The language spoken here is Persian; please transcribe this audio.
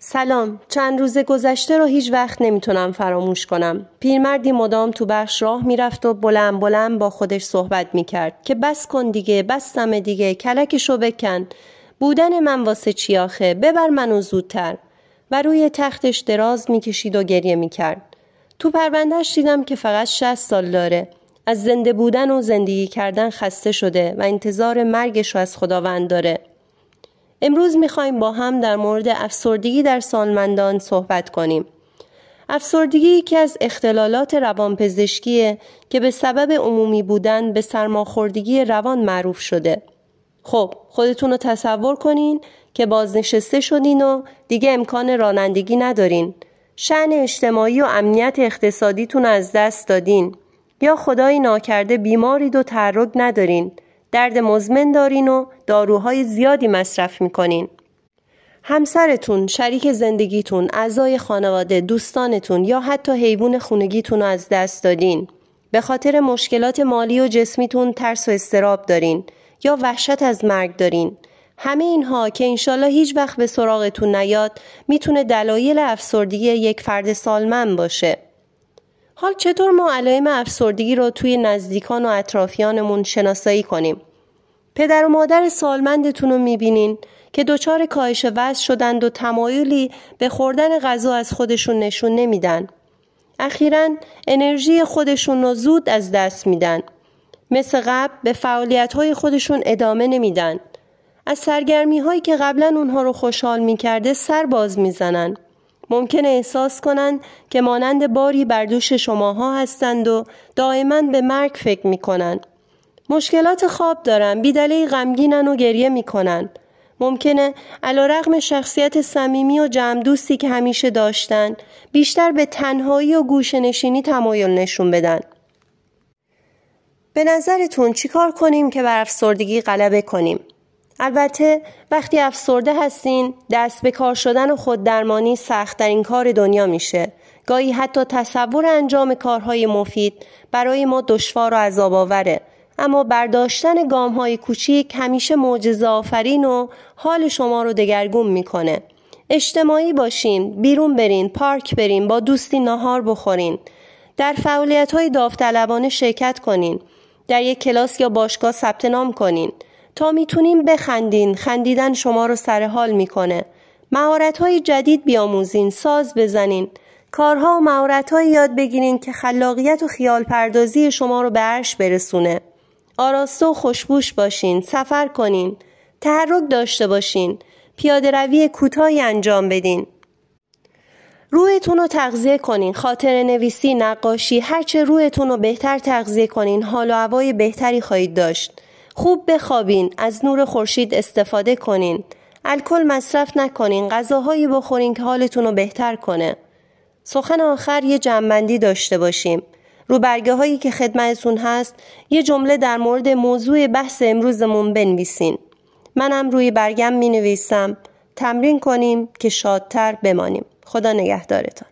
سلام چند روز گذشته رو هیچ وقت نمی‌تونم فراموش کنم. پیرمردی مدام تو بخش راه می‌رفت و بلند بلند با خودش صحبت می‌کرد که بس کن دیگه بستم دیگه کلکشو بکن. بودن من واسه چیاخه ببر منو زودتر. و روی تختش دراز می‌کشید و گریه می‌کرد. تو پروندهش دیدم که فقط 60 سال داره. از زنده بودن و زندگی کردن خسته شده و انتظار مرگش رو از خداوند داره. امروز می‌خوایم با هم در مورد افسردگی در سالمندان صحبت کنیم. افسردگی یکی از اختلالات روانپزشکیه که به سبب عمومی بودن به سرماخوردگی روان معروف شده. خب خودتون رو تصور کنین که بازنشسته شدین و دیگه امکان رانندگی ندارین. شعن اجتماعی و امنیت اقتصادیتون از دست دادین. یا خدایی ناکرده بیمارید و تحرک ندارین. درد مزمن دارین و داروهای زیادی مصرف می‌کنین. همسرتون، شریک زندگیتون، اعضای خانواده، دوستانتون یا حتی حیوان خونگیتون رو از دست دادین. به خاطر مشکلات مالی و جسمیتون ترس و استراب دارین یا وحشت از مرگ دارین. همه اینها که انشالله هیچ وقت به سراغتون نیاد می‌تونه دلایل افسردگی یک فرد سالمن باشه. حال چطور ما علائم افسردگی رو توی نزدیکان و اطرافیانمون شناسایی کنیم؟ پدر و مادر سالمندتون رو می‌بینین که دچار کاهش وزن شدند و تمایلی به خوردن غذا از خودشون نشون نمیدن. اخیرا انرژی خودشون رو زود از دست میدن. مثل قبل به فعالیت های خودشون ادامه نمیدن. از سرگرمی هایی که قبلا اونها رو خوشحال می‌کرده سر باز می‌زنن. ممکنه احساس کنند که مانند باری بر دوش شماها هستند و دائما به مرگ فکر می‌کنند. مشکلات خواب دارن بیدلیل غمگینن و گریه می‌کنن. ممکنه علا رقم شخصیت صمیمی و جمع دوستی که همیشه داشتن بیشتر به تنهایی و گوشنشینی تمایل نشون بدن. به نظرتون چیکار کنیم که بر افسردگی غلبه کنیم؟ البته وقتی افسرده هستین دست به کار شدن و خوددرمانی سختترین کار دنیا میشه. گاهی حتی تصور انجام کارهای مفید برای ما دشوار و عذاب آوره اما برداشتن گام های کوچیک همیشه معجزه آفرین و حال شما رو دگرگون می‌کنه. اجتماعی باشین بیرون برین پارک برین با دوستی ناهار بخورین. در فعالیت های داوطلبانه شرکت کنین. در یک کلاس یا باشگاه ثبت نام کنین. تا می‌تونیم بخندین. خندیدن شما رو سر حال می‌کنه. مهارت های جدید بیاموزین ساز بزنین. کارها و مهارت یاد بگیرین که خلاقیت و خیال پردازی شما رو به عرش برسونه. آراسته و خوشبوش باشین سفر کنین تحرک داشته باشین پیاده روی کوتاهی انجام بدین. روحتون رو تغذیه کنین خاطر نویسی نقاشی هرچه روحتون رو بهتر تغذیه کنین حال و هوای بهتری خواهید داشت. خوب بخوابین از نور خورشید استفاده کنین. الکل مصرف نکنین غذاهایی بخورین که حالتون رو بهتر کنه. سخن آخر یه جنبندی داشته باشیم. رو برگه هایی که خدمتتون هست یه جمله در مورد موضوع بحث امروزمون بنویسین. منم روی برگم می نویسم تمرین کنیم که شادتر بمانیم. خدا نگهدارتان.